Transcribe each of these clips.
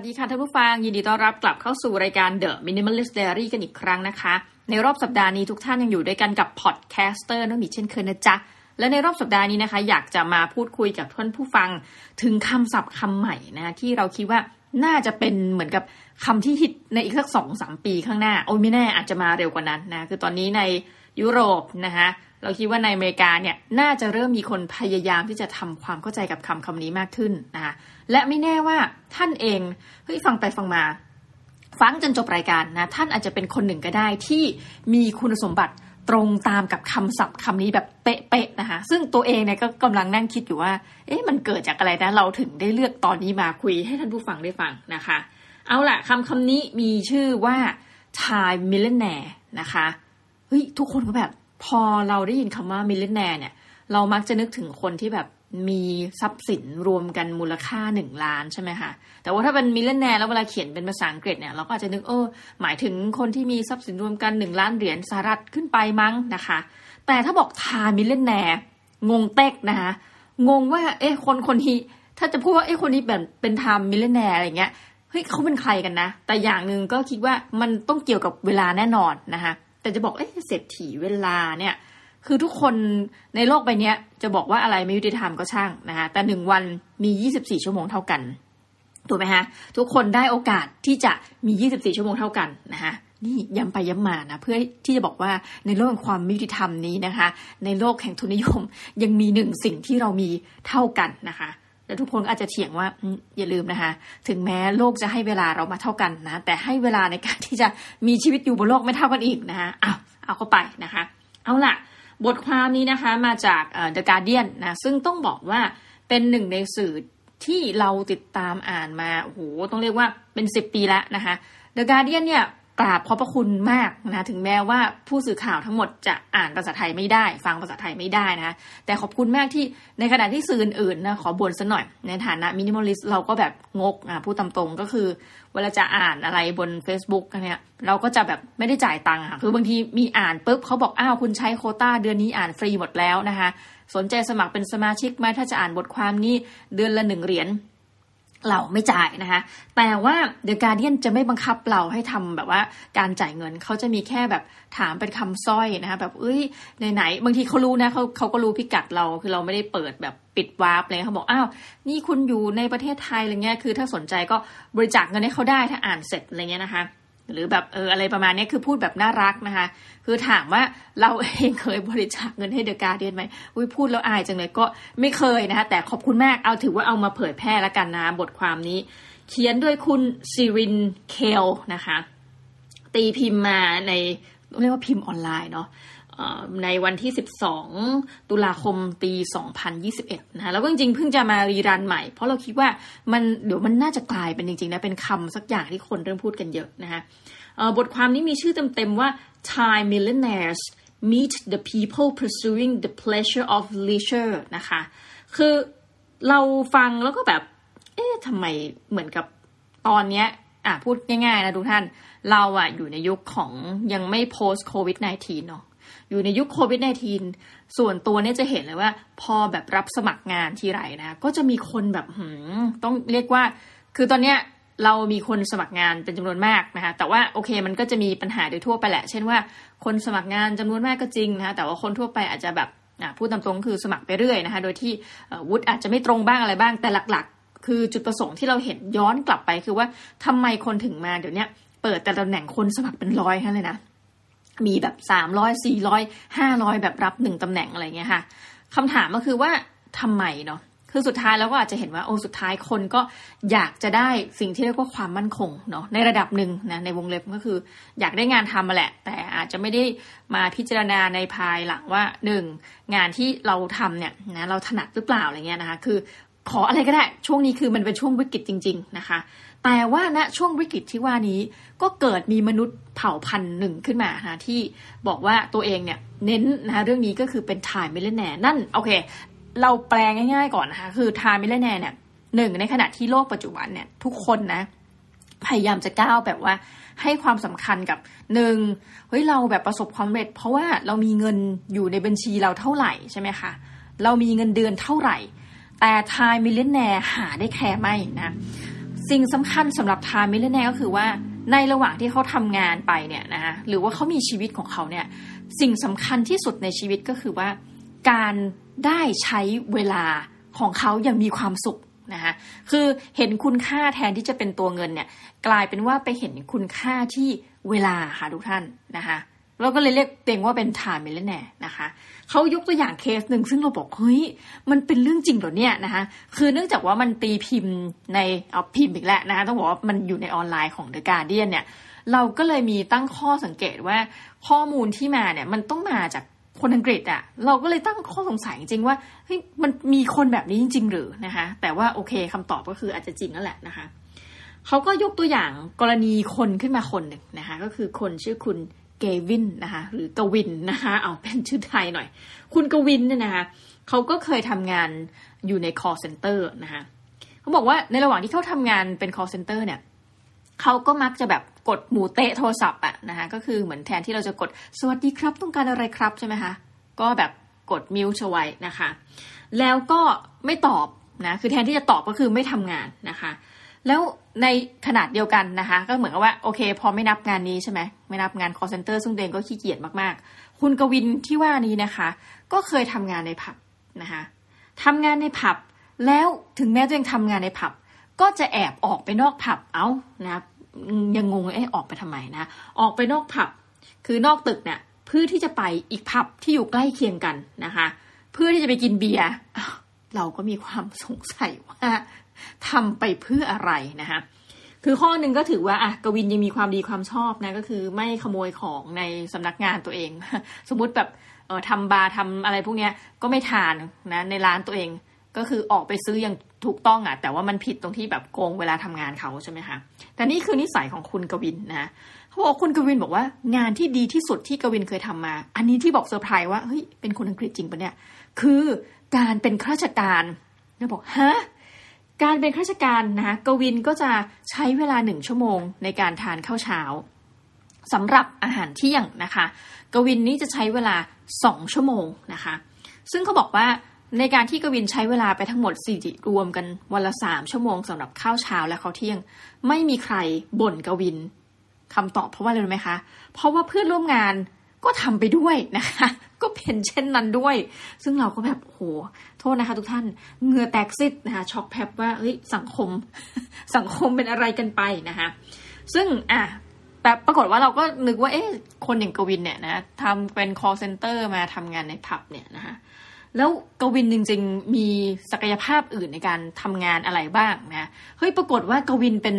สวัสดีค่ะท่านผู้ฟัง ยินดีต้อนรับกลับเข้าสู่รายการ The Minimalist Diary กันอีกครั้งนะคะ ในรอบสัปดาห์นี้ทุกท่านยังอยู่ด้วยกันกับ podcaster น้องมีเช่นเคยนะจ๊ะ และในรอบสัปดาห์นี้นะคะ อยากจะมาพูดคุยกับท่านผู้ฟัง ถึงคำศัพท์คำใหม่นะที่เราคิดว่าน่าจะเป็นเหมือนกับคำที่ฮิตในอีกสักสองสามปีข้างหน้า โอ้ไม่แน่อาจจะมาเร็วกว่านั้นนะคือตอนนี้ใน ยุโรปนะคะเราคิดว่าในอเมริกาเนี่ยน่าจะเริ่มมีคนพยายามที่จะทำความเข้าใจกับคำคำนี้มากขึ้นนะคะและไม่แน่ว่าท่านเองเฮ้ยฟังไปฟังมา ฟังจนจบรายการนะท่านอาจจะเป็นคนหนึ่งก็ได้ที่มีคุณสมบัติตรงตามกับคำศัพท์คำนี้แบบเป๊ะๆนะคะซึ่งตัวเองเนี่ยก็กำลังนั่งคิดอยู่ว่า เอ๊ะมันเกิดจากอะไรนะเราถึงได้เลือกตอนนี้มาคุยให้ท่านผู้ฟังได้ฟังนะคะ เอาล่ะคำคำนี้มีชื่อว่า time millionaire นะคะ เฮ้ยทุกคนก็แบบ พอเราได้ยินคำว่ามิลเลนแนร์เนี่ย เรามักจะนึกถึงคนที่แบบมีทรัพย์สินรวมกันมูลค่าหนึ่งล้านใช่ไหมคะ แต่ว่าถ้าเป็น millionaire แล้วเวลาเขียนเป็นภาษาอังกฤษเนี่ยเราก็อาจจะนึกเออหมายถึงคนที่มีทรัพย์สินรวมกันหนึ่งล้านเหรียญสหรัฐขึ้นไปมั้งนะคะ แต่ถ้าบอก time millionaire งงเต็กนะคะงงว่าเอ๊ะคนคนนี้ถ้าจะพูดว่าเอ๊ะคนนี้แบบเป็น time millionaire อะไรเงี้ยเฮ้ยเขาเป็นใครกันนะ แต่อย่างหนึ่งก็คิดว่ามันต้องเกี่ยวกับเวลาแน่นอนนะคะ แต่จะบอกเอ๊ะเศรษฐีเวลาเนี่ย คือทุกคนในโลกใบนี้จะบอกว่าอะไรไม่ยุติธรรมก็ช่างนะคะแต่หนึ่งวันมี 24 ชั่วโมงเท่ากันถูกไหมฮะทุกคนได้โอกาสที่จะมี 24 ชั่วโมงเท่ากันนะคะนี่ย้ำไปย้ำมานะเพื่อที่จะบอกว่าในโลกแห่งความม่ยุติธรรมนี้นะคะ ในโลกแห่งทุนนิยมยังมีหนึ่งสิ่งที่เรามีเท่ากันนะคะ แต่ทุกคนอาจจะเถียงว่าอย่าลืมนะคะ ถึงแม้โลกจะให้เวลาเรามาเท่ากันนะ แต่ให้เวลาในการที่จะมีชีวิตอยู่บนโลกไม่เท่ากันอีกนะคะเอาเอาเข้าไปนะคะ เอาล่ะ บทความนี้นะคะมาจาก The Guardian นะซึ่งต้องบอกว่าเป็นหนึ่งในสื่อที่เราติดตามอ่านมาโอ้โหต้องเรียกว่าเป็นสิบปีแล้วนะคะ The Guardian เนี่ย กราบขอบพระคุณมากนะถึงแม้ว่าผู้สื่อข่าวทั้งหมดจะอ่านภาษาไทยไม่ได้ ฟังภาษาไทยไม่ได้นะแต่ขอบคุณมากที่ในขณะที่สื่ออื่นๆนะขอบ่นสัหน่อย ในฐานะมินิมอลิสเราก็แบบงกอะพูดตามตรงก็คือ เวลาจะอ่านอะไรบน Facebook เนี่ยเราก็จะแบบไม่ได้จ่ายตังค์ค่ะคือบางทีมีอ่านปุ๊บเขาบอกอ้าวคุณใช้โคต้าเดือนนี้อ่านฟรีหมดแล้วนะคะสนใจสมัครเป็นสมาชิกไหมถ้าจะอ่านบทความนี้เดือนละหนึ่งเหรียญ เราไม่จ่ายนะคะ แต่ว่าเดอะการเดียนจะไม่บังคับเราให้ทำแบบว่าการจ่ายเงินเขาจะมีแค่แบบถามเป็นคำสร้อยนะคะ แบบเอ้ยไหนๆบางทีเขารู้นะเขาเขาก็รู้พิกัดเราคือเราไม่ได้เปิดแบบปิดวาร์ปเลยเขาบอกอ้าวนี่คุณอยู่ในประเทศไทยอะไรเงี้ยคือถ้าสนใจก็บริจาคเงินให้เขาได้ถ้าอ่านเสร็จอะไรเงี้ยนะคะ หรือแบบเอออะไรประมาณนี้คือพูดแบบน่ารักนะคะ คือถามว่าเราเองเคยบริจาคเงินให้เดอะการเดียนไหมอุ้ยพูดแล้วอายจังเลยก็ไม่เคยนะคะแต่ขอบคุณมากเอาถือว่าเอามาเผยแพร่แล้วกันนะบทความนี้ เขียนด้วยคุณซิรินเคลนะคะ ตีพิมพ์มาในเรียกว่าพิมพ์ออนไลน์เนาะ ในวันที่ 12 ตุลาคมปี 2021 นะคะแล้วก็จริงๆ เพิ่งจะมารีรันใหม่ เพราะเราคิดว่ามันเดี๋ยวมันน่าจะกลายเป็นจริงๆนะเป็นคำสักอย่างที่คนเริ่มพูดกันเยอะนะคะบทความนี้มีชื่อเต็มๆว่า Thai millionaires meet the people pursuing the pleasure of leisure นะคะ คือเราฟังแล้วก็แบบ เอ๊ะทำไมเหมือนกับตอนเนี้ยอะพูดง่ายๆนะทุกท่าน เราอะอยู่ในยุคของยังไม่ post covid 19เนาะ อยู่ในยุคโควิด -19 ส่วนตัวเนี่ยจะเห็นเลยว่า พอแบบรับสมัครงานทีไรนะ ก็จะมีคนแบบหืมต้องเรียกว่า คือตอนเนี้ยเรามีคนสมัครงานเป็นจำนวนมากนะคะแต่ว่าโอเคมันก็จะมีปัญหาโดยทั่วไปแหละ เช่นว่าคนสมัครงานจำนวนมากก็จริงนะคะแต่ว่าคนทั่วไปอาจจะแบบพูดตามตรงคือสมัครไปเรื่อยนะคะ โดยที่วุฒิอาจจะไม่ตรงบ้างอะไรบ้าง แต่หลักๆ คือจุดประสงค์ที่เราเห็นย้อนกลับไปคือว่าทำไมคนถึงมาเดี๋ยวนี้เปิดแต่ตำแหน่งคนสมัครเป็นร้อยแค่เลยนะ มีแบบสามร้อยสี่ร้อยห้าร้อยแบบรับหนึ่งตำแหน่งอะไรเงี้ยค่ะคำถามก็คือว่าทำไมเนาะคือสุดท้ายแล้วก็อาจจะเห็นว่าโอ้สุดท้ายคนก็อยากจะได้สิ่งที่เรียกว่าความมั่นคงเนาะในระดับหนึ่งนะในวงเล็บก็คือ อยากได้งานทำมาแหละ แต่อาจจะไม่ได้มาพิจารณาในภายหลังว่าหนึ่งงานที่เราทำเนี่ยนะเราถนัดหรือเปล่าอะไรเงี้ยนะคะ คือ ขออะไรก็ได้ ช่วงนี้คือมันเป็นช่วงวิกฤตจริง ๆนะคะ แต่ว่าณนะช่วงวิกฤตที่ว่านี้ก็เกิดมีมนุษย์เผ่าพันธุ์หนึ่งขึ้นมานะที่บอกว่าตัวเองเนี่ยเน้นนะคะเรื่องนี้ก็คือเป็น time millionaire นั่นโอเค เราแปลง่ายๆก่อนนะคะคือ time millionaire เนี่ยหนึ่งในขณะที่โลกปัจจุบันเนี่ยทุกคนนะพยายามจะก้าวแบบว่าให้ความสำคัญกับหนึ่งเฮ้ยเราแบบประสบความสำเร็จ เพราะว่าเรามีเงินอยู่ในบัญชีเราเท่าไหร่ใช่ไหมคะเรามีเงินเดือนเท่าไหร่ แต่ time millionaire หาได้แคร์ไม่นะ สิ่งสำคัญสำหรับ time millionaire ก็คือว่าในระหว่างที่เขาทำงานไปเนี่ยนะคะหรือว่าเขามีชีวิตของเขาเนี่ยสิ่งสำคัญที่สุดในชีวิตก็คือว่า การได้ใช้เวลาของเขาอย่างมีความสุขนะคะคือเห็นคุณค่าแทนที่จะเป็นตัวเงินเนี่ย กลายเป็นว่าไปเห็นคุณค่าที่เวลาค่ะทุกท่านนะคะ เราก็เลยเรียกเต็งว่าเป็น time millionaire นะคะเขายกตัวอย่างเคสหนึ่งซึ่งเราบอกเฮ้ยมันเป็นเรื่องจริงเหรอเนี่ยนะคะคือเนื่องจากว่ามันตีพิมพ์ในเอาพิมพ์อีกแล้วนะคะต้องบอกว่ามันอยู่ในออนไลน์ของ The Guardian เนี่ยเราก็เลยมีตั้งข้อสังเกตว่าข้อมูลที่มาเนี่ยมันต้องมาจากคนอังกฤษอะ่ะเราก็เลยตั้งข้อสงสัยจริงว่าเฮ้ยมันมีคนแบบนี้จริง ๆ หรือนะคะแต่ว่าโอเคคำตอบก็คืออาจจะจริงนั่นแหละนะคะเขาก็ยกตัวอย่างกรณีคนขึ้นมาคนหนึ่งนะคะก็คือคนชื่อคุณ เกวินนะคะหรือกวินนะคะเอาเป็นชื่อไทยหน่อย คุณกวินเนี่ยนะคะเขาก็เคยทำงานอยู่ใน call center นะคะเขาบอกว่าในระหว่างที่เขาทำงานเป็น call center เนี่ยเขาก็มักจะแบบกดหมูเตะโทรศัพท์อะนะคะก็คือเหมือนแทนที่เราจะกดสวัสดีครับต้องการอะไรครับใช่ไหมคะก็แบบกดมิวชไว้นะคะ แล้วก็ไม่ตอบนะคือแทนที่จะตอบก็คือไม่ทำงานนะคะ แล้วในขนาดเดียวกันนะคะ ก็เหมือนกับว่าโอเค พอไม่นับงานนี้ใช่ไหมไม่นับงาน call center ซึ่งเดงก็ขี้เกียจมากๆ คุณกวินที่ว่านี้นะคะ ก็เคยทำงานในผับนะคะทำงานในผับ แล้วถึงแม้ตัวเองทำงานในผับ ก็จะแอบออกไปนอกผับเอานะยังงงเอ๊ะออกไปทำไมนะออกไปนอกผับ คือนอกตึกเนี่ยเพื่อที่จะไปอีกผับที่อยู่ใกล้เคียงกันนะคะ เพื่อที่จะไปกินเบียร์เราก็มีความสงสัยว่า ทำไปเพื่ออะไรนะคะคือข้อหนึ่งก็ถือว่าอะกวินยังมีความดีความชอบนะก็คือไม่ขโมยของในสำนักงานตัวเอง สมมุติแบบเออทำบาร์ทำอะไรพวกนี้ก็ไม่ทานนะในร้านตัวเองก็คือออกไปซื้ออย่างถูกต้องอะ แต่ว่ามันผิดตรงที่แบบโกงเวลาทำงานเขาใช่ไหมคะแต่นี่คือนิสัยของคุณกวินนะเขาบอกคุณกวินบอกว่างานที่ดีที่สุดที่กวินเคยทำมา อันนี้ที่บอกเซอร์ไพรส์ว่าเฮ้ยเป็นคนอังกฤษจริงปะเนี่ยคือการเป็นข้าราชการแล้วบอกฮะ การเป็นข้าราชการนะคะกวินก็จะใช้เวลาหนึ่งชั่วโมงในการทานข้าวเช้าสำหรับอาหารเที่ยงนะคะ กวินนี้จะใช้เวลาสองชั่วโมงนะคะ ซึ่งเขาบอกว่าในการที่กวินใช้เวลาไปทั้งหมดสี่รวมกันวันละสามชั่วโมงสำหรับข้าวเช้าและข้าวเที่ยง ไม่มีใครบ่นกวินคำตอบเพราะว่าอะไรรู้ไหมคะ เพราะว่าเพื่อนร่วมงาน ก็ทำไปด้วยนะคะ ก็เป็นเช่นนั้นด้วย ซึ่งเราก็แบบโหโทษนะคะ ทุกท่านเงือแตกซิดนะคะช็อกแพบว่าเฮ้ยสังคม สังคมเป็นอะไรกันไปนะคะซึ่งอะแต่ปรากฏว่าเราก็นึกว่าเอ๊ะคนอย่างกวินเนี่ยนะทำเป็น call center มาทำงานในผับเนี่ยนะคะ แล้วกวินจริง ๆ มีศักยภาพอื่นในการทำงานอะไรบ้างนะเฮ้ยปรากฏว่ากวินเป็น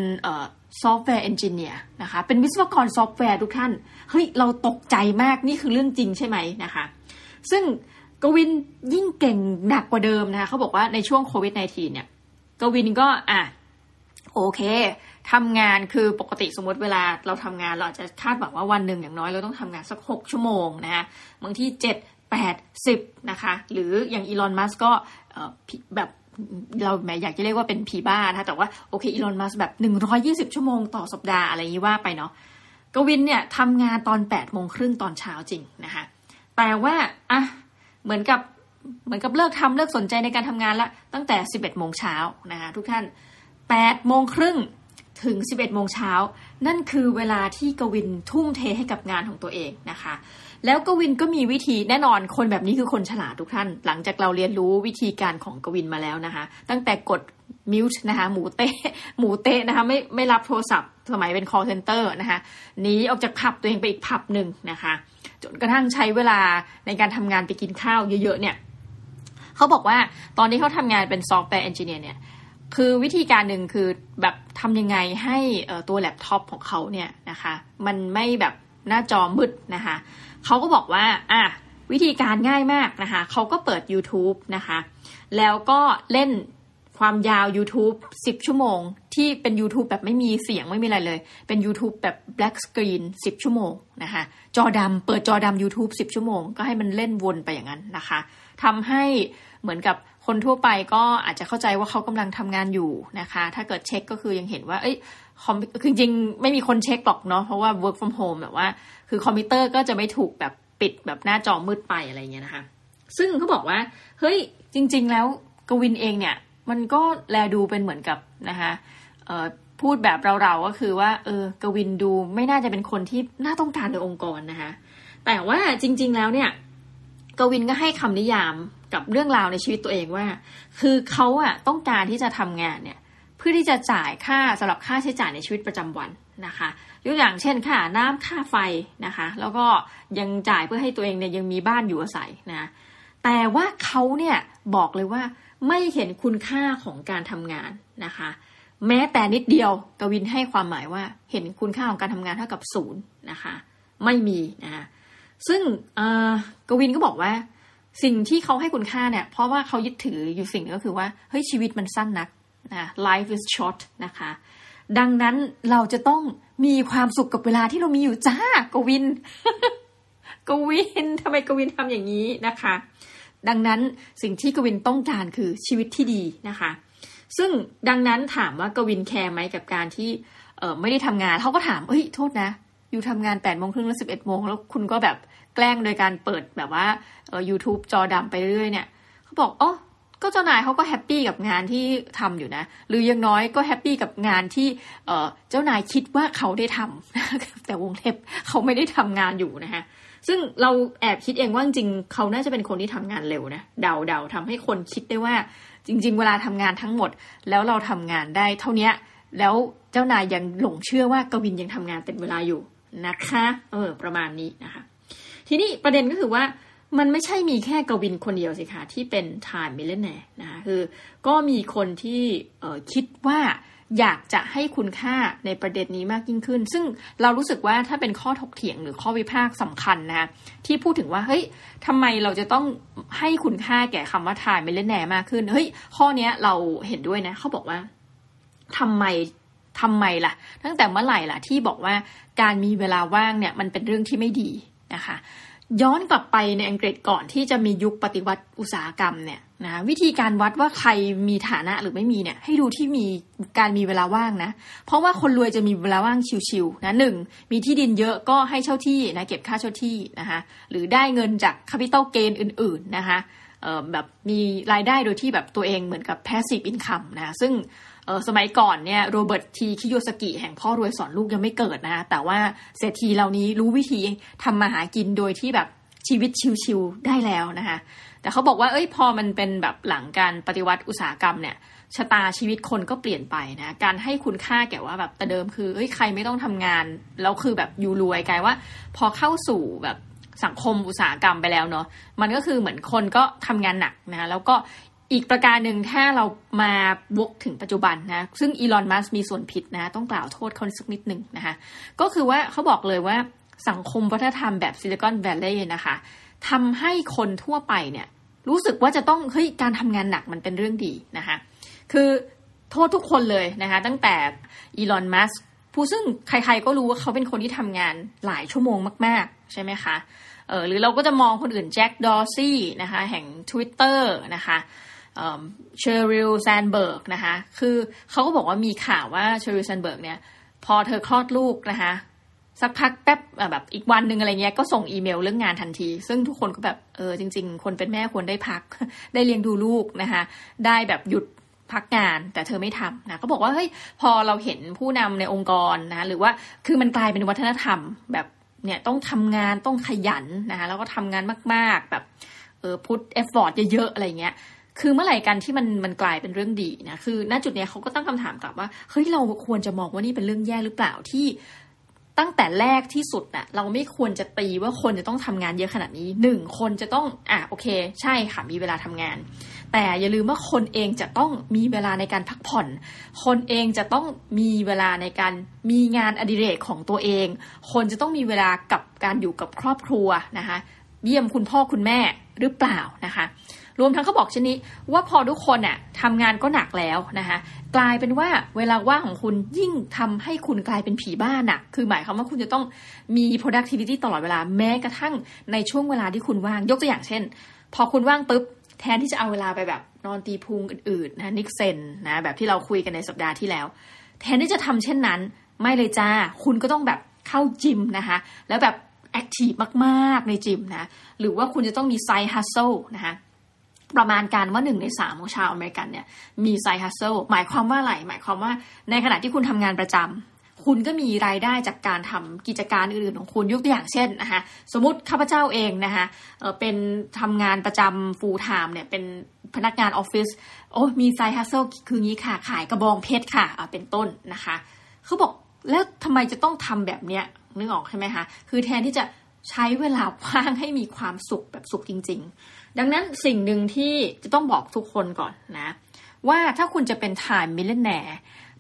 software engineer นะคะเป็นวิศวกรซอฟต์แวร์ทุกท่านเฮ้ยเราตกใจมากนี่คือเรื่องจริงใช่ไหมนะคะซึ่งกวินยิ่งเก่งหนักกว่าเดิมนะคะเขาบอกว่าในช่วงโควิด -19 เนี่ยกวินก็อะโอเคทำงานคือปกติสมมติเวลาเราทำงานเราจะคาดหวังว่าวันหนึ่งอย่างน้อยเราต้องทำงานสักหกชั่วโมงนะคะบางที่เจ็ด แปดสิบนะคะหรืออย่างอีลอนมัสก็แบบเราแม้อยากจะเรียกว่าเป็นผีบ้านะแต่ว่าโอเคอีลอนมัสแบบหนึ่งร้อยี่สิบชั่วโมงต่อสัปดาห์อะไรนี้ว่าไปเนาะกวินเนี่ยทำงานตอนแปดโมงครึ่งตอนเช้าจริงนะคะแต่ว่าอะเหมือนกับเหมือนกับเลิกทำเลิกสนใจในการทำงานละตั้งแต่สิบเอ็ดโมงเช้านะคะทุกท่านแปดโมงครึ่งถึงสิบเอ็ดโมงเช้า นั่นคือเวลาที่กวินทุ่มเทให้กับงานของตัวเองนะคะ แล้วกวินก็มีวิธีแน่นอนคนแบบนี้คือคนฉลาดทุกท่าน หลังจากเราเรียนรู้วิธีการของกวินมาแล้วนะคะ ตั้งแต่กด mute นะคะหมูเต้หมูเต้นะคะไม่ไม่รับโทรศัพท์สมัยเป็น call center นะคะหนีออกจากผับตัวเองไปอีกผับหนึ่งนะคะจนกระทั่งใช้เวลาในการทำงานไปกินข้าวเยอะๆเนี่ยเขาบอกว่าตอนนี้เขาทำงานเป็น software engineer เนี่ยคือวิธีการหนึ่งคือแบบทำยังไงให้ตัวแล็ปท็อปของเขาเนี่ยนะคะมันไม่แบบหน้าจอมืดนะคะ เขาก็บอกว่าอะวิธีการง่ายมากนะคะเขาก็เปิด YouTube นะคะ แล้วก็เล่นความยาว YouTube 10 ชั่วโมง ที่เป็น YouTube แบบไม่มีเสียงไม่มีอะไรเลย เป็น YouTube แบบ black screen 10 ชั่วโมงนะคะ จอดำเปิดจอดำ YouTube 10 ชั่วโมง ก็ให้มันเล่นวนไปอย่างนั้นนะคะทำให้เหมือนกับคนทั่วไปก็อาจจะเข้าใจว่าเขากำลังทำงานอยู่นะคะ ถ้าเกิดเช็คก็คือยังเห็นว่า เอ้ย คอมคือจริงไม่มีคนเช็คหรอกเนาะเพราะว่า work from home แบบว่า คือคอมพิวเตอร์ก็จะไม่ถูกแบบปิดแบบหน้าจอมืดไปอะไรเงี้ยนะคะ ซึ่งเขาบอกว่า เฮ้ย จริง ๆ แล้วกวินเองเนี่ย มันก็แลดูเป็นเหมือนกับนะคะพูดแบบเราๆก็คือว่า เออกวินดูไม่น่าจะเป็นคนที่น่าต้องการในองค์กรนะคะ แต่ว่าจริง ๆ แล้วเนี่ยกวินก็ให้คำนิยามกับเรื่องราวในชีวิตตัวเองว่า คือเขาอะต้องการที่จะทำงานเนี่ย เพื่อที่จะจ่ายค่าสำหรับค่าใช้จ่ายในชีวิตประจำวันนะคะยกอย่างเช่นค่าน้ำค่าไฟนะคะ แล้วก็ยังจ่ายเพื่อให้ตัวเองเนี่ยยังมีบ้านอยู่อาศัยนะแต่ว่าเขาเนี่ยบอกเลยว่าไม่เห็นคุณค่าของการทำงานนะคะ แม้แต่นิดเดียวกวินให้ความหมายว่าเห็นคุณค่าของการทำงานเท่ากับศูนย์นะคะไม่มีนะคะซึ่งกวินก็บอกว่า สิ่งที่เขาให้คุณค่าเนี่ยเพราะว่าเขายึดถืออยู่สิ่งก็คือว่าเฮ้ยชีวิตมันสั้นนัก นะ life is short นะคะ ดังนั้นเราจะต้องมีความสุขกับเวลาที่เรามีอยู่จ้ากวิน กวินทำไมกวินทำอย่างนี้นะคะ ดังนั้นสิ่งที่กวินต้องการคือชีวิตที่ดีนะคะ ซึ่งดังนั้นถามว่ากวินแคร์ไหมกับการที่เออไม่ได้ทำงานเขาก็ถามเฮ้ยโทษนะอยู่ทำงานแปดโมงครึ่งแล้วสิบเอ็ดโมงแล้วคุณก็แบบแกล้งโดยการเปิดแบบว่าเออ YouTube จอดำไปเรื่อยเนี่ยเขาบอกอ๋อ ก็เจ้านายเขาก็แฮปปี้กับงานที่ทำอยู่นะ หรืออย่างน้อยก็แฮปปี้กับงานที่เเจ้านายคิดว่าเขาได้ทำแต่วงเล็บเขาไม่ได้ทำงานอยู่นะฮะซึ่งเราแอบคิดเองว่าจริงเขาน่าจะเป็นคนที่ทำงานเร็วนะเดาเดาทำให้คนคิดได้ว่า จริง ๆ เวลาทำงานทั้งหมด แล้วเราทำงานได้เท่านี้แล้วเจ้านายยังหลงเชื่อว่ากวินยังทำงานเต็มเวลาอยู่นะคะ เออ ประมาณนี้นะคะ ทีนี้ประเด็นก็คือว่า มันไม่ใช่มีแค่กวินคนเดียวสิคะที่เป็น time millionaire นะคะคือก็มีคนที่คิดว่าอยากจะให้คุณค่าในประเด็นนี้มากยิ่งขึ้น ซึ่งเรารู้สึกว่าถ้าเป็นข้อถกเถียงหรือข้อวิพากษ์สำคัญนะที่พูดถึงว่าเฮ้ยทำไมเราจะต้องให้คุณค่าแก่คำว่า time millionaire มากขึ้นเฮ้ยข้อนี้เราเห็นด้วยนะเขาบอกว่าทำไมทำไมล่ะ ตั้งแต่เมื่อไหร่ล่ะที่บอกว่าการมีเวลาว่างเนี่ยมันเป็นเรื่องที่ไม่ดีนะคะ ย้อนกลับไปในอังกฤษก่อนที่จะมียุคปฏิวัติอุตสาหกรรมเนี่ยนะวิธีการวัดว่าใครมีฐานะหรือไม่มีเนี่ยให้ดูที่มีการมีเวลาว่างนะ เพราะว่าคนรวยจะมีเวลาว่างชิวๆนะหนึ่งมีที่ดินเยอะก็ให้เช่าที่นะเก็บค่าเช่าที่นะคะหรือได้เงินจาก capital gain อื่น ๆนะคะแบบมีรายได้โดยที่แบบตัวเองเหมือนกับ passive income นะซึ่ง สมัยก่อนเนี่ยโรเบิร์ตทีคิโยสกิแห่งพ่อรวยสอนลูกยังไม่เกิดนะ แต่ว่าเศรษฐีเหล่านี้รู้วิธีทำมาหากินโดยที่แบบชีวิตชิวๆได้แล้วนะคะ แต่เขาบอกว่าเอ้ยพอมันเป็นแบบหลังการปฏิวัติอุตสาหกรรมเนี่ยชะตาชีวิตคนก็เปลี่ยนไปนะ การให้คุณค่าแก่ว่าแบบแต่เดิมคือเอ้ยใครไม่ต้องทำงานแล้วคือแบบอยู่รวยกลายว่า พอเข้าสู่แบบสังคมอุตสาหกรรมไปแล้วเนาะมันก็คือเหมือนคนก็ทำงานหนักนะแล้วก็ อีกประการหนึ่งถ้าเรามาวกถึงปัจจุบันนะ ซึ่งอีลอนมัสมีส่วนผิดนะ ต้องกล่าวโทษเขาสักนิดหนึ่งนะคะ ก็คือว่าเขาบอกเลยว่าสังคมวัฒนธรรมแบบซิลิคอนแวลลย์นะคะทำให้คนทั่วไปเนี่ย รู้สึกว่าจะต้องเฮ้ยการทำงานหนักมันเป็นเรื่องดีนะคะ คือโทษทุกคนเลยนะคะ ตั้งแต่อีลอนมัสก์ผู้ซึ่งใครๆก็รู้ว่าเขาเป็นคนที่ทำงานหลายชั่วโมงมาก ๆ ใช่ไหมคะเออหรือเราก็จะมองคนอื่นแจ็คดอร์ซีย์นะคะ แห่ง Twitter นะคะ เชอริลแซนเบิร์กนะคะ คือเขาก็บอกว่ามีข่าวว่าเชอริลแซนเบิร์กเนี่ย พอเธอคลอดลูกนะคะ สักพักแป๊บแบบอีกวันหนึ่งอะไรเงี้ยก็ส่งอีเมลเรื่องงานทันที ซึ่งทุกคนก็แบบเออจริง ๆ คนเป็นแม่ควรได้พัก ได้เลี้ยงดูลูกนะคะ ได้แบบหยุดพักงานแต่เธอไม่ทำนะก็บอกว่าเฮ้ยพอเราเห็นผู้นำในองค์กรนะหรือว่าคือมันกลายเป็นวัฒนธรรมแบบเนี่ยต้องทำงานต้องขยันนะคะแล้วก็ทำงานมาก ๆ แบบเออ put effort เยอะๆอะไรเงี้ย คือเมื่อไหร่กันที่มันมันกลายเป็นเรื่องดีนะคือณจุดเนี้ยเขาก็ตั้งคำถามกลับว่าเฮ้ยเราควรจะมองว่านี่เป็นเรื่องแย่หรือเปล่าที่ตั้งแต่แรกที่สุดน่ะเราไม่ควรจะตีว่าคนจะต้องทำงานเยอะขนาดนี้หนึ่งคนจะต้องอะโอเค ใช่ค่ะมีเวลาทำงาน แต่อย่าลืมว่าคนเองจะต้องมีเวลาในการพักผ่อน คนเองจะต้องมีเวลาในการมีงานอดิเรกของตัวเอง คนจะต้องมีเวลากับการอยู่กับครอบครัวนะคะเยี่ยมคุณพ่อคุณแม่หรือเปล่านะคะ รวมทั้งเขาบอกชนี้ว่าพอทุกคนอะทำงานก็หนักแล้วนะคะกลายเป็นว่าเวลาว่างของคุณยิ่งทำให้คุณกลายเป็นผีบ้านหนักคือหมายความว่าคุณจะต้องมี productivity ตลอดเวลาแม้กระทั่งในช่วงเวลาที่คุณว่างยกตัวอย่างเช่น พอคุณว่างปุ๊บแทนที่จะเอาเวลาไปแบบนอนตีพุงอื่นๆนะนิกเซนนะแบบที่เราคุยกันในสัปดาห์ที่แล้ว แทนที่จะทำเช่นนั้น ไม่เลยจ้า คุณก็ต้องแบบเข้าจิมนะคะ แล้วแบบแอคทีฟมากๆในจิมนะ หรือว่าคุณจะต้องมีไซฮัสโซนะคะ ประมาณการว่าหนึ่งในสามของชาวอเมริกันเนี่ยมีไซฮัสเซลหมายความว่าอะไรหมายความว่าในขณะที่คุณทำงานประจำคุณก็มีรายได้จากการทำกิจการอื่นๆของคุณยกตัวอย่างเช่นนะคะสมมติข้าพเจ้าเองนะคะเป็นทำงานประจำ full time เนี่ยเป็นพนักงานออฟฟิศโอ้มีไซฮัสเซลคืองี้ค่ะ ขายกระบองเพชรค่ะเป็นต้นนะคะเขาบอกแล้วทำไมจะต้องทำแบบเนี้ยนึกออกใช่ไหมคะคือแทนที่จะใช้เวลาว่างให้มีความสุขแบบสุขจริง ๆ ดังนั้นสิ่งหนึ่งที่จะต้องบอกทุกคนก่อนนะ ว่าถ้าคุณจะเป็นทายมิเลนแนร์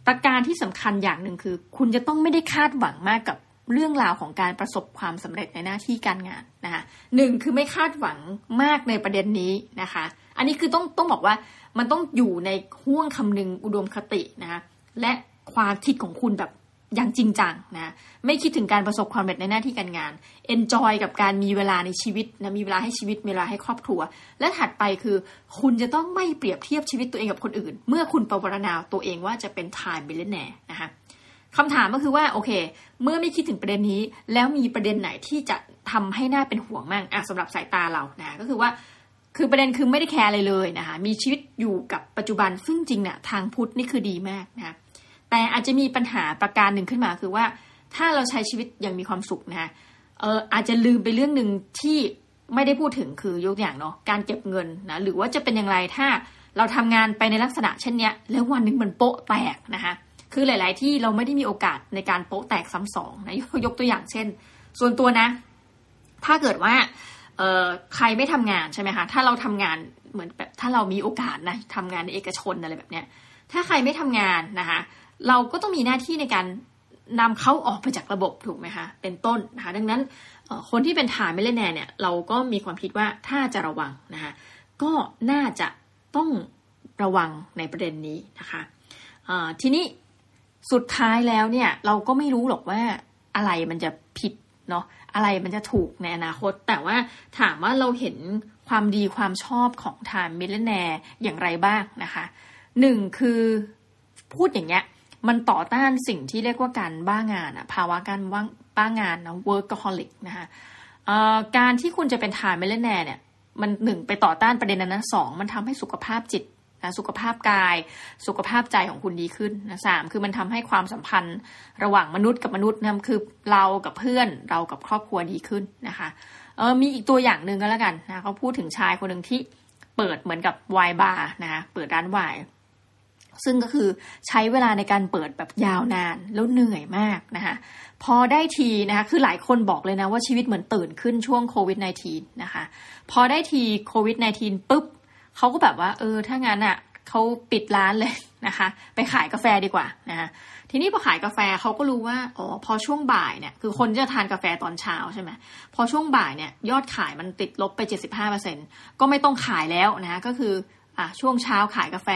ประการที่สำคัญอย่างหนึ่งคือ คุณจะต้องไม่ได้คาดหวังมากกับเรื่องราวของการประสบความสำเร็จในหน้าที่การงานนะคะหนึ่งคือไม่คาดหวังมากในประเด็นนี้นะคะ อันนี้คือต้องต้องบอกว่ามันต้องอยู่ในห่วงคำนึงอุดมคตินะคะและความคิดของคุณแบบ อย่างจริงจังนะไม่คิดถึงการประสบความสำเร็จในหน้าที่การงาน enjoy กับการมีเวลาในชีวิตนะมีเวลาให้ชีวิตมีเวลาให้ครอบครัว และถัดไปคือ คุณจะต้องไม่เปรียบเทียบชีวิตตัวเองกับคนอื่น เมื่อคุณปวารณาตัวเองว่าจะเป็น time millionaire นะคะคำถามก็คือว่าโอเค เมื่อไม่คิดถึงประเด็นนี้ แล้วมีประเด็นไหนที่จะทำให้น่าเป็นห่วงมั่งอะสำหรับสายตาเรานะก็คือว่าคือประเด็นคือไม่ได้แคร์อะไรเลยนะคะมีชีวิตอยู่กับปัจจุบันซึ่งจริงเนะ่ยทางพุทธนี่คือดีมากนะคะ แต่อาจจะมีปัญหาประการหนึ่งขึ้นมาคือว่า ถ้าเราใช้ชีวิตอย่างมีความสุขนะคะเอออาจจะลืมไปเรื่องหนึ่งที่ไม่ได้พูดถึงคือยกอย่างเนาะการเก็บเงินนะหรือว่าจะเป็นอย่างไรถ้าเราทำงานไปในลักษณะเช่นเนี้ยแล้ววันหนึ่งมันโป๊ะแตกนะคะคือหลาย ๆ ที่เราไม่ได้มีโอกาสในการโป๊ะแตกซ้ำสองนะยกตัวอย่างเช่น ส่วนตัวนะ ถ้าเกิดว่าเออใครไม่ทำงานใช่ไหมคะถ้าเราทำงานเหมือนแบบถ้าเรามีโอกาสนะทำงานในเอกชนอะไรแบบเนี้ยถ้าใครไม่ทำงานนะคะ เราก็ต้องมีหน้าที่ในการนำเขาออกไปจากระบบถูกไหมคะ เป็นต้นนะคะ ดังนั้นคนที่เป็นฐานไม่เล่นแน่เนี่ย เราก็มีความคิดว่าถ้าจะระวังนะคะก็น่าจะต้องระวังในประเด็นนี้นะคะทีนี้สุดท้ายแล้วเนี่ยเราก็ไม่รู้หรอกว่าอะไรมันจะผิดเนาะอะไรมันจะถูกในอนาคต แต่ว่าถามว่าเราเห็นความดีความชอบของ time millionaire อย่างไรบ้างนะคะหนึ่งคือพูดอย่างเงี้ย มันต่อต้านสิ่งที่เรียกว่าการบ้างานอะภาวะการว่างบ้างานนะ workaholic นะคะการที่คุณจะเป็น time millionaire เนี่ย มันหนึ่งไปต่อต้านประเด็นนั้นนะสองมันทำให้สุขภาพจิตนะสุขภาพกาย สุขภาพใจของคุณดีขึ้นนะสามคือมันทำให้ความสัมพันธ์ระหว่างมนุษย์กับมนุษย์นะคือเรากับเพื่อนเรากับครอบครัวดีขึ้นนะคะเออมีอีกตัวอย่างหนึ่งก็แล้วกันนะเขาพูดถึงชายคนหนึ่งที่เปิดเหมือนกับไวน์บาร์นะคะเปิดร้านไวน์ ซึ่งก็คือใช้เวลาในการเปิดแบบยาวนานแล้วเหนื่อยมากนะคะพอได้ทีนะคะคือหลายคนบอกเลยนะว่าชีวิตเหมือนตื่นขึ้นช่วงโควิด -19 นะคะพอได้ทีโควิด -19 ปุ๊บเขาก็แบบว่าเออถ้างั้นอะเขาปิดร้านเลยนะคะ ไปขายกาแฟดีกว่านะคะทีนี้พอขายกาแฟเขาก็รู้ว่าอ๋อพอช่วงบ่ายเนี่ยคือคนจะทานกาแฟตอนเช้าใช่ไหมพอช่วงบ่ายเนี่ยยอดขายมันติดลบไป 75%ก็ไม่ต้องขายแล้วนะก็คือ อะช่วงเช้าขายกาแฟ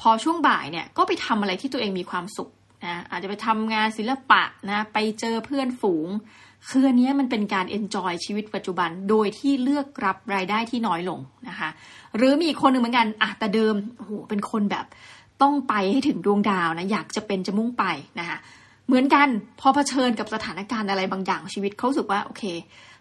พอช่วงบ่ายเนี่ยก็ไปทำอะไรที่ตัวเองมีความสุขนะอาจจะไปทำงานศิลปะนะไปเจอเพื่อนฝูงคืออันนี้มันเป็นการเอนจอยชีวิตปัจจุบันโดยที่เลือกรับรายได้ที่น้อยลงนะคะ หรือมีคนหนึ่งเหมือนกันอะแต่เดิมโหเป็นคนแบบต้องไปให้ถึงดวงดาวนะอยากจะเป็นจะมุ่งไปนะคะเหมือนกันพอเผชิญกับสถานการณ์อะไรบางอย่างชีวิตเขาสึกว่าโอเค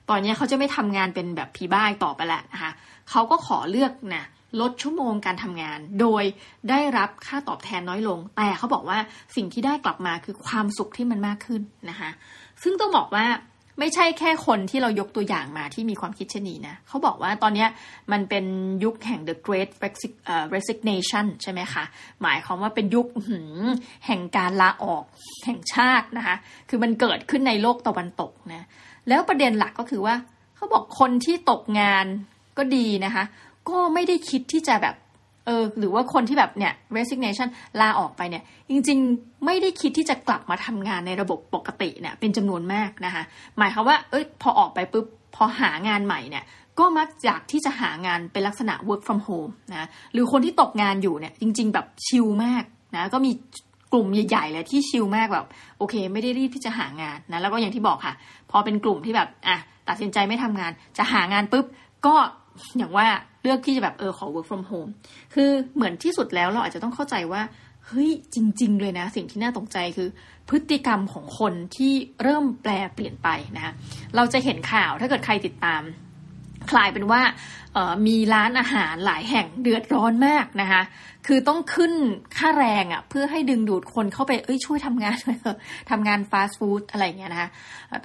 ตอนนี้เขาจะไม่ทำงานเป็นแบบผีบ้าต่อไปแล้วนะคะเขาก็ขอเลือกนะ ลดชั่วโมงการทำงาน โดยได้รับค่าตอบแทนน้อยลง แต่เขาบอกว่าสิ่งที่ได้กลับมาคือความสุขที่มันมากขึ้นนะคะซึ่งต้องบอกว่าไม่ใช่แค่คนที่เรายกตัวอย่างมาที่มีความคิดเช่นนี้นะเขาบอกว่าตอนนี้มันเป็นยุคแห่ง the great resignation ใช่ไหมคะ หมายความว่าเป็นยุคแห่งการลาออกแห่งชาตินะคะ คือมันเกิดขึ้นในโลกตะวันตกนะ แล้วประเด็นหลักก็คือว่าเขาบอกคนที่ตกงานก็ดีนะคะ ก็ไม่ได้คิดที่จะแบบเออหรือว่าคนที่แบบเนี่ย resignation ลาออกไปเนี่ย จริงๆ ไม่ได้คิดที่จะกลับมาทำงานในระบบปกติเนี่ยเป็นจำนวนมากนะคะ หมายความว่าเอ้ยพอออกไปปุ๊บพอหางานใหม่เนี่ยก็มักอยากที่จะหางานเป็นลักษณะ work from home นะหรือคนที่ตกงานอยู่เนี่ยจริง ๆ แบบชิลมากนะก็มีกลุ่มใหญ่ๆเลยที่ชิลมากแบบโอเค ไม่ได้รีบที่จะหางานนะแล้วก็อย่างที่บอกค่ะ พอเป็นกลุ่มที่แบบอะตัดสินใจไม่ทำงาน จะหางานปุ๊บก็ อย่างว่าเลือกที่จะแบบเออขอ work from home คือเหมือนที่สุดแล้วเราอาจจะต้องเข้าใจว่าเฮ้ยจริง ๆ เลยนะ สิ่งที่น่าตกใจคือ พฤติกรรมของคนที่เริ่มแปลเปลี่ยนไปนะเราจะเห็นข่าวถ้าเกิดใครติดตาม กลายเป็นว่ามีร้านอาหารหลายแห่งเดือดร้อนมากนะคะ คือต้องขึ้นค่าแรงอะ่ะเพื่อให้ดึงดูดคนเข้าไปเอ้ยช่วยทำงานทำงานฟาสต์ฟู้ดอะไรเงี้ยนะคะ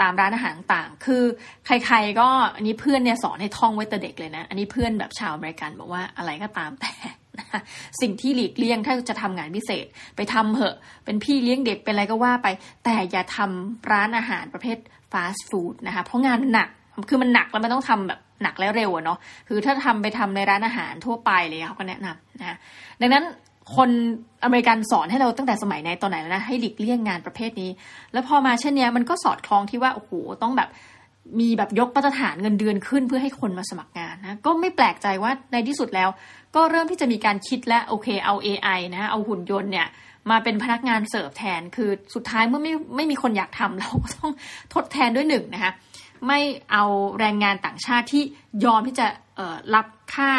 ตามร้านอาหารต่างคือใครๆก็อันนี้เพื่อนเนี่ยสอนให้ท่องไว้แต่เด็กเลยนะ อันนี้เพื่อนแบบชาวอเมริกันบอกว่าอะไรก็ตามแต่สิ่งที่หลีกเลี่ยงถ้าจะทำงานพิเศษ ไปทำเหอะ เป็นพี่เลี้ยงเด็กเป็นอะไรก็ว่าไป แต่อย่าทำร้านอาหารประเภทฟาสต์ฟู้ดนะคะเพราะงานหนัก คือมันหนักแล้วมันต้องทำแบบหนักและเร็วเนาะคือถ้าทำไปทำในร้านอาหารทั่วไปเลยเขาก็แนะนำนะดังนั้นคนอเมริกันสอนให้เราตั้งแต่สมัยในตอนไหนแล้วนะให้หลีกเลี่ยงงานประเภทนี้ แล้วพอมาเช่นนี้มันก็สอดคล้องที่ว่าโอ้โหต้องแบบมีแบบยกมาตรฐานเงินเดือนขึ้นเพื่อให้คนมาสมัครงานนะก็ไม่แปลกใจว่าในที่สุดแล้ว ก็เริ่มที่จะมีการคิดและโอเคเอา AI นะเอาหุ่นยนต์เนี่ยมาเป็นพนักงานเสิร์ฟแทนคือสุดท้ายเมื่อไม่ไม่มีคนอยากทำเราก็ต้องทดแทนด้วยหนึ่งนะคะ ไม่เอาแรงงานต่างชาติที่ยอมที่จะรับค่า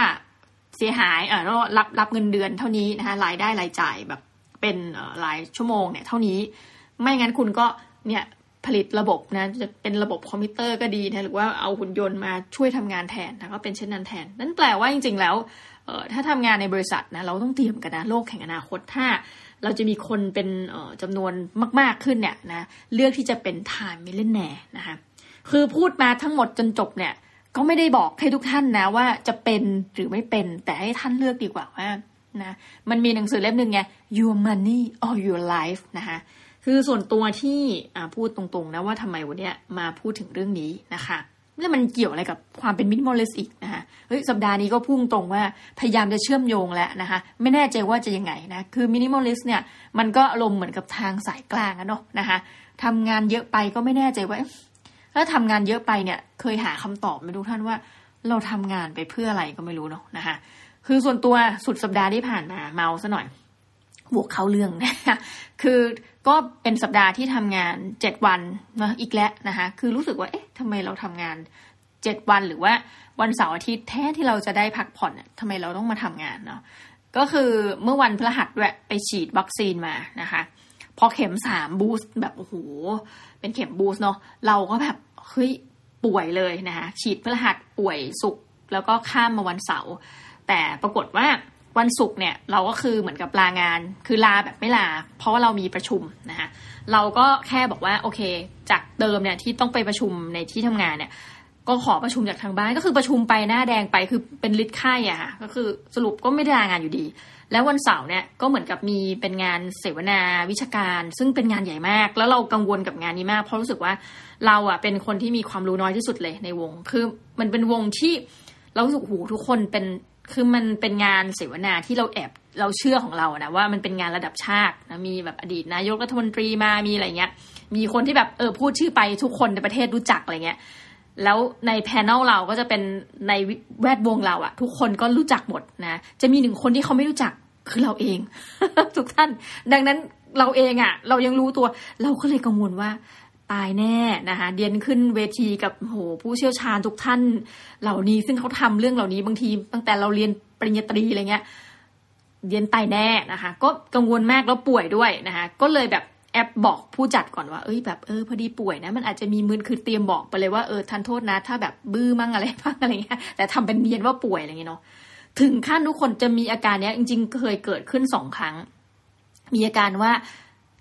เสียหายเออแล้วรับรับเงินเดือนเท่านี้นะคะรายได้รายจ่ายแบบเป็นรายชั่วโมงเนี่ยเท่านี้ ไม่งั้นคุณก็เนี่ยผลิตระบบนะจะเป็นระบบคอมพิวเตอร์ก็ดีนะหรือว่าเอาหุ่นยนต์มาช่วยทำงานแทนนะก็เป็นเช่นนั้นแทน นั่นแปลว่าจริง ๆ แล้วเออถ้าทำงานในบริษัทนะเราต้องเตรียมกันนะโลกแห่งอนาคตถ้า เราจะมีคนเป็นจำนวนมาก ๆขึ้นเนี่ยนะเลือกที่จะเป็น time millionaire นะคะ คือพูดมาทั้งหมดจนจบเนี่ย ก็ไม่ได้บอกให้ทุกท่านนะว่าจะเป็นหรือไม่เป็น แต่ให้ท่านเลือกดีกว่าว่านะมันมีหนังสือเล่มหนึ่งไง Your Money or Your Life นะคะคือส่วนตัวที่พูดตรงๆนะว่าทำไมวันนี้มาพูดถึงเรื่องนี้นะคะแล้วมันเกี่ยวอะไรกับความเป็น minimalist อีกนะคะเฮ้ยสัปดาห์นี้ก็พุ่งตรงว่าพยายามจะเชื่อมโยงแล้วนะคะ ไม่แน่ใจว่าจะยังไงนะ คือ minimalist เนี่ยมันก็อารมณ์เหมือนกับทางสายกลางอะเนาะนะคะทำงานเยอะไปก็ไม่แน่ใจว่า แล้วทำงานเยอะไปเนี่ย เคยหาคำตอบไม่รู้ท่านว่า เราทำงานไปเพื่ออะไรก็ไม่รู้เนาะนะคะคือส่วนตัวสุดสัปดาห์ที่ผ่านมาเม้าซะหน่อยวกเข้าเรื่องนะคะคือก็เป็นสัปดาห์ที่ทำงานเจ็ดวันนะอีกแล้วนะคะคือรู้สึกว่าเอ๊ะทำไมเราทำงานเจ็ดวันหรือว่าวันเสาร์อาทิตย์แท้ที่เราจะได้พักผ่อนทำไมเราต้องมาทำงานเนาะก็คือเมื่อวันพฤหัสด้วยไปฉีดวัคซีนมานะคะ พอเข็มสามบูสต์แบบโอ้โหเป็นเข็มบูสต์เนาะเราก็แบบ เฮ้ยป่วยเลยนะคะฉีดพฤหัสป่วยสุกแล้วก็ข้ามมาวันเสาร์แต่ปรากฏว่าวันศุกร์เนี่ยเราก็คือเหมือนกับลางาน คือลาแบบไม่ลา เพราะว่าเรามีประชุมนะคะเราก็แค่บอกว่าโอเค จากเดิมเนี่ยที่ต้องไปประชุมในที่ทำงานเนี่ย ก็ขอประชุมจากทางบ้านก็คือประชุมไปหน้าแดงไปคือเป็นลิดไข้อะค่ะก็คือสรุปก็ไม่ได้ลางานอยู่ดี แล้ววันเสาร์เนี่ยก็เหมือนกับมีเป็นงานเสวนาวิชาการ ซึ่งเป็นงานใหญ่มาก แล้วเรากังวลกับงานนี้มาก เพราะรู้สึกว่าเราอะเป็นคนที่มีความรู้น้อยที่สุดเลยในวง คือมันเป็นวงที่เรารู้สึกหูทุกคนเป็นคือมันเป็นงานเสวนาที่เราแอบเราเชื่อของเรานะว่ามันเป็นงานระดับชาตินะมีแบบอดีตนายกรัฐมนตรีมามีอะไรเงี้ย มีคนที่แบบเออพูดชื่อไปทุกคนในประเทศรู้จักอะไรเงี้ย แล้วใน panel เราก็จะเป็นในแวดวงเราอะทุกคนก็รู้จักหมดนะ จะมีหนึ่งคนที่เขาไม่รู้จักคือเราเอง ทุกท่าน ดังนั้นเราเองอะเรายังรู้ตัว เราก็เลยกังวลว่าตายแน่นะคะเดียนขึ้นเวทีกับโหผู้เชี่ยวชาญทุกท่าน เหล่านี้ซึ่งเขาทำเรื่องเหล่านี้บางที ตั้งแต่เราเรียนปริญญาตรีอะไรเงี้ยเดียนตายแน่นะคะ ก็กังวลมากแล้วป่วยด้วยนะคะ ก็เลยแบบ แอปบอกผู้จัดก่อนว่า เอ้ยแบบเออพอดีป่วยนะ มันอาจจะมีมือคือเตรียมบอกไปเลยว่าเออทันโทษนะ ถ้าแบบบื้อมั่งอะไรบ้างอะไรเงี้ยแต่ทำเป็นเนียนว่าป่วยอะไรเงี้ยเนาะถึงขั้นทุกคนจะมีอาการเนี้ยจริง ๆ เคยเกิดขึ้นสองครั้ง มีอาการว่า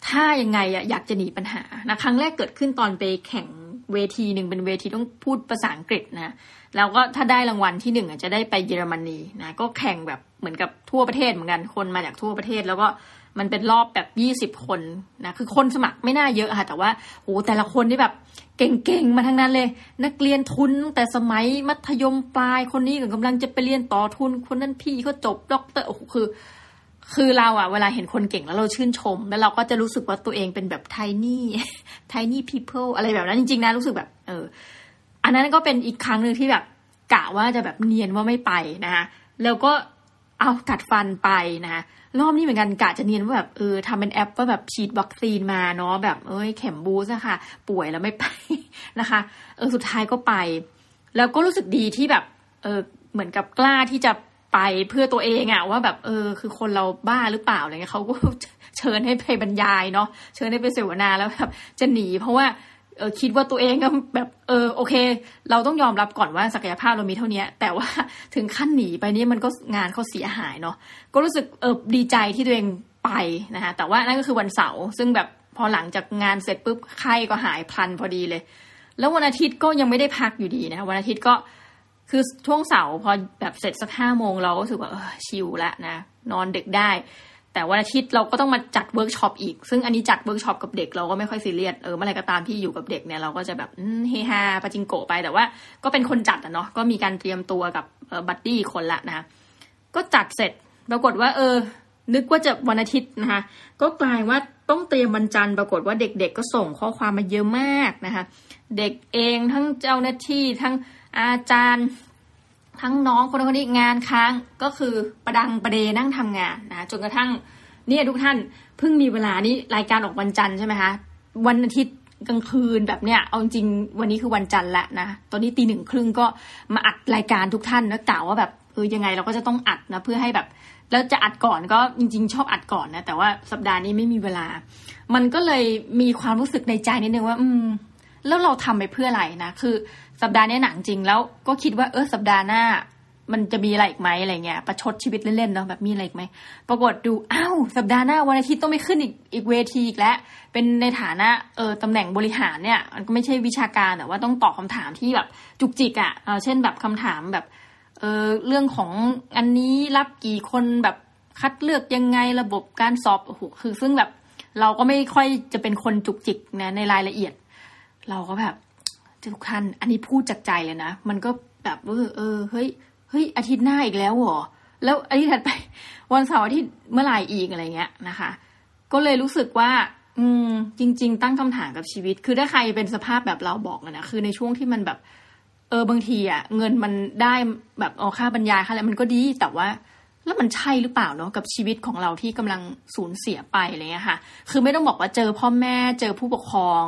ถ้ายังไงอะอยากจะหนีปัญหานะครั้งแรกเกิดขึ้นตอนไปแข่งเวทีหนึ่งเป็นเวทีต้องพูดภาษาอังกฤษนะแล้วก็ถ้าได้รางวัลที่หนึ่งจะได้ไปเยอรมนีนะก็แข่งแบบเหมือนกับทั่วประเทศเหมือนกันคนมาจากทั่วประเทศแล้วก็ มันเป็นรอบแบบยี่สิบคนนะคือคนสมัครไม่น่าเยอะค่ะ แต่ว่าโหแต่ละคนที่แบบเก่งๆมาทั้งนั้นเลย นักเรียนทุนแต่สมัยมัธยมปลายคนนี้กำลังจะไปเรียนต่อทุน คนนั้นพี่ก็จบด็อกเตอร์โอ้โหคือ คือเราอะเวลาเห็นคนเก่งแล้วเราชื่นชม แล้วเราก็จะรู้สึกว่าตัวเองเป็นแบบไทนี่ไทนี่พีเพิลอะไรแบบนั้นจริงๆนะรู้สึกแบบ เออ อันนั้นก็เป็นอีกครั้งหนึ่งที่แบบกะว่าจะแบบเนียนว่าไม่ไปนะคะแล้วก็เอากัดฟันไปนะคะ รอบนี้เหมือนกันกะจะเนียนว่าแบบเออทำเป็นแอปว่าแบบฉีดวัคซีนมาเนาะแบบเอ้ยเข็มบูสอะค่ะ ป่วยแล้วไม่ไปนะคะ เออสุดท้ายก็ไป แล้วก็รู้สึกดีที่แบบ เออเหมือนกับกล้าที่จะไปเพื่อตัวเองอะว่าแบบเออ คือคนเราบ้าหรือเปล่าอะไรเงี้ยเขาก็เชิญให้ไปบรรยายเนาะเชิญให้ไปเสวนาแล้วแบบจะหนีเพราะว่า เออคิดว่าตัวเองก็แบบเออโอเค เราต้องยอมรับก่อนว่าศักยภาพเรามีเท่านี้แต่ว่าถึงขั้นหนีไปนี่มันก็งานเขาเสียหายเนาะก็รู้สึกเออดีใจที่ตัวเองไปนะคะแต่ว่านั่นก็คือวันเสาร์ซึ่งแบบพอหลังจากงานเสร็จปุ๊บไข้ก็หายพลันพอดีเลย แล้ววันอาทิตย์ก็ยังไม่ได้พักอยู่ดีนะวันอาทิตย์ก็คือช่วงเสาร์พอแบบเสร็จสักห้าโมงเราก็รู้สึกว่าออ chill ละนะนอนดึกได้ แต่วันอาทิตย์เราก็ต้องมาจัดเวิร์กช็อปอีก ซึ่งอันนี้จัดเวิร์กช็อปกับเด็กเราก็ไม่ค่อยซีเรียส เออเมื่อไรก็ตามที่อยู่กับเด็กเนี่ยเราก็จะแบบเฮฮาปาจิงโกไป แต่ว่าก็เป็นคนจัดอะเนาะ ก็มีการเตรียมตัวกับ buddy คนละนะ ก็จัดเสร็จปรากฏว่า เออ นึกว่าจะวันอาทิตย์นะคะ ก็กลายว่าต้องเตรียมวันจันทร์ปรากฏว่าเด็ก ๆ ก็ส่งข้อความมาเยอะมากนะคะ เด็กเองทั้งเจ้าหน้าที่ทั้งอาจารย์ ทั้งน้องคนคนนี้งานค้างก็คือประดังประเดนั่งทำงานนะจนกระทั่งเนี่ยทุกท่านเพิ่งมีเวลานี้รายการออกวันจันทร์ใช่ไหมคะวันอาทิตย์กลางคืนแบบเนี้ยเอาจริงวันนี้คือวันจันทร์ละนะตอนนี้ตีหนึ่งครึ่งก็มาอัดรายการทุกท่านแล้วกล่าวว่าแบบเออยังไงเราก็จะต้องอัดนะเพื่อให้แบบแล้วจะอัดก่อนก็จริง ๆ ชอบอัดก่อนนะแต่ว่าสัปดาห์นี้ไม่มีเวลา มันก็เลยมีความรู้สึกในใจนิดนึงว่า อืมแล้วเราทำไปเพื่ออะไรนะคือ สัปดาห์นี้หนังจริงแล้วก็คิดว่าเออสัปดาห์หน้า มันจะมีอะไรอีกไหมอะไรเงี้ยประชดชีวิตเล่นๆเนาะแบบมีอะไรอีกไหมปรากฏดูอ้าวสัปดาห์หน้าวันอาทิตย์ต้องไม่ขึ้นอีกอีกเวทีอีกแล้วเป็นในฐานะเออตำแหน่งบริหารเนี่ยมันก็ไม่ใช่วิชาการแต่ว่าต้องตอบคาถามที่แบบจุกจิกอะ่ะเออเช่นแบบคำถามแบบเออเรื่องของอันนี้รับกี่คนแบบคัดเลือกยังไงระบบการสอบโอ้โหคือซึ่งแบบเราก็ไม่ค่อยจะเป็นคนจุกจิกนะในรายละเอียด เราก็แบบ ทุกท่านอันนี้พูดจากใจเลยนะ มันก็แบบเออเออเฮ้ยเฮ้ยอาทิตย์หน้าอีกแล้วเหรอแล้วอาทิตย์ถัดไป วันเสาร์อาทิตย์เมื่อไหร่อีกอะไรเงี้ยนะคะ ก็เลยรู้สึกว่า อืม จริง ๆ ตั้งคำถามกับชีวิต คือถ้าใครเป็นสภาพแบบเราบอกเลยนะคือในช่วงที่มันแบบเออบางทีอะเงินมันได้แบบเอาค่าบรรยายค่าอะไรมันก็ดีแต่ว่า แล้วมันใช่หรือเปล่าเนาะกับชีวิตของเราที่กำลังสูญเสียไปอะไรเงี้ยค่ะ คือไม่ต้องบอกว่าเจอพ่อแม่เจอผู้ปกครอง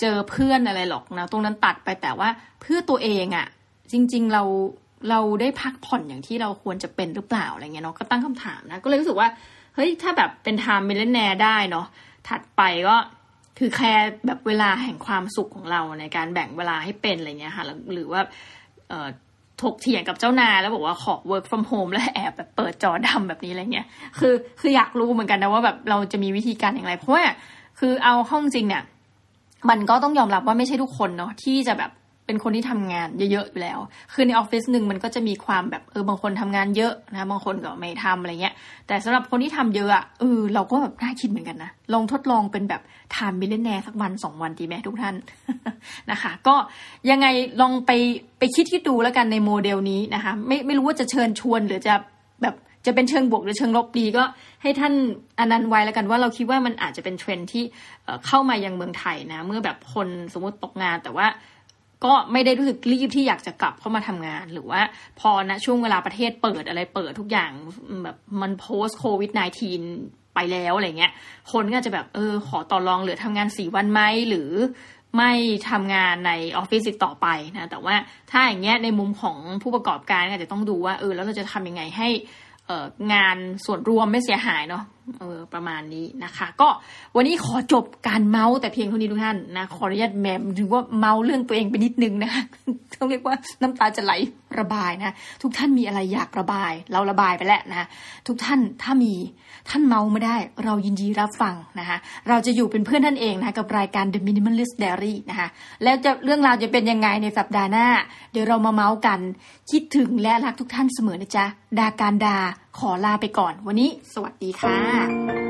เจอเพื่อนอะไรหรอกนะตรงนั้นตัดไปแต่ว่าเพื่อตัวเองอะจริง ๆเราเราได้พักผ่อนอย่างที่เราควรจะเป็นหรือเปล่าอะไรเงี้ยเนาะก็ตั้งคำถามนะก็เลยรู้สึกว่าเฮ้ยถ้าแบบเป็น time millionaire ได้เนาะถัดไปก็คือแค่แบบเวลาแห่งความสุขของเราในการแบ่งเวลาให้เป็นอะไรเงี้ยค่ะหรือว่าเออถกเถียงกับเจ้านายแล้วบอกว่าขอ work from home แล้วแอบแบบเปิดจอดำแบบนี้อะไรเงี้ยคือคืออยากรู้เหมือนกันนะว่าแบบเราจะมีวิธีการอย่างไร เพราะว่าคือเอาห้องจริงเนี่ย มันก็ต้องยอมรับว่าไม่ใช่ทุกคนเนาะที่จะแบบเป็นคนที่ทำงานเยอะๆอยู่แล้ว คือในออฟฟิศหนึ่งมันก็จะมีความแบบเออบางคนทำงานเยอะนะบางคนก็ไม่ทำอะไรเงี้ย แต่สำหรับคนที่ทำเยอะอะเออเราก็แบบน่าคิดเหมือนกันนะลองทดลองเป็นแบบ time millionaire สักวันสองวันดีไหมทุกท่านนะคะ ก็ยังไงลองไปไปคิดที่ดูแล้วกันในโมเดลนี้นะคะ ไม่ไม่รู้ว่าจะเชิญชวนหรือจะ จะเป็นเชิงบวกหรือเชิงลบดีก็ให้ท่านอนันต์ไว้แล้วกันว่าเราคิดว่ามันอาจจะเป็นเทรนที่เข้ามายังเมืองไทยนะ เมื่อแบบคนสมมติตกงานแต่ว่าก็ไม่ได้รู้สึกรีบที่อยากจะกลับเข้ามาทำงาน หรือว่าพอนะช่วงเวลาประเทศเปิดอะไรเปิดทุกอย่างแบบมันโพสโควิด -19 ไปแล้วอะไรเงี้ย คนก็จะแบบเออขอต่อรองเหลือทำงานสี่วันไหมหรือไม่ทำงานในออฟฟิศต่อไปนะ แต่ว่าถ้าอย่างเงี้ยในมุมของผู้ประกอบการก็จะต้องดูว่าเออแล้วเราจะทำยังไงให้ งานส่วนรวมไม่เสียหายเนาะเออประมาณนี้นะคะ ก็วันนี้ขอจบการเมาส์แต่เพียงเท่านี้ทุกท่านนะขออนุญาตแมมถือว่าเมาส์เรื่องตัวเองไปนิดนึงนะคะต้องเรียกว่าน้ำตาจะไหลระบายนะทุกท่านมีอะไรอยากระบาย เราระบายไปแล้วนะทุกท่านถ้ามีท่านเมาไม่ได้ เรายินดีรับฟังนะคะเราจะอยู่เป็นเพื่อนท่านเองนะกับรายการ The Minimalist Diary นะคะแล้วจะเรื่องราวจะเป็นยังไงในสัปดาห์หน้า เดี๋ยวเรามาเมาส์กันคิดถึงและรักทุกท่านเสมอนะจ๊ะดาการดา ขอลาไปก่อนวันนี้ สวัสดีค่ะ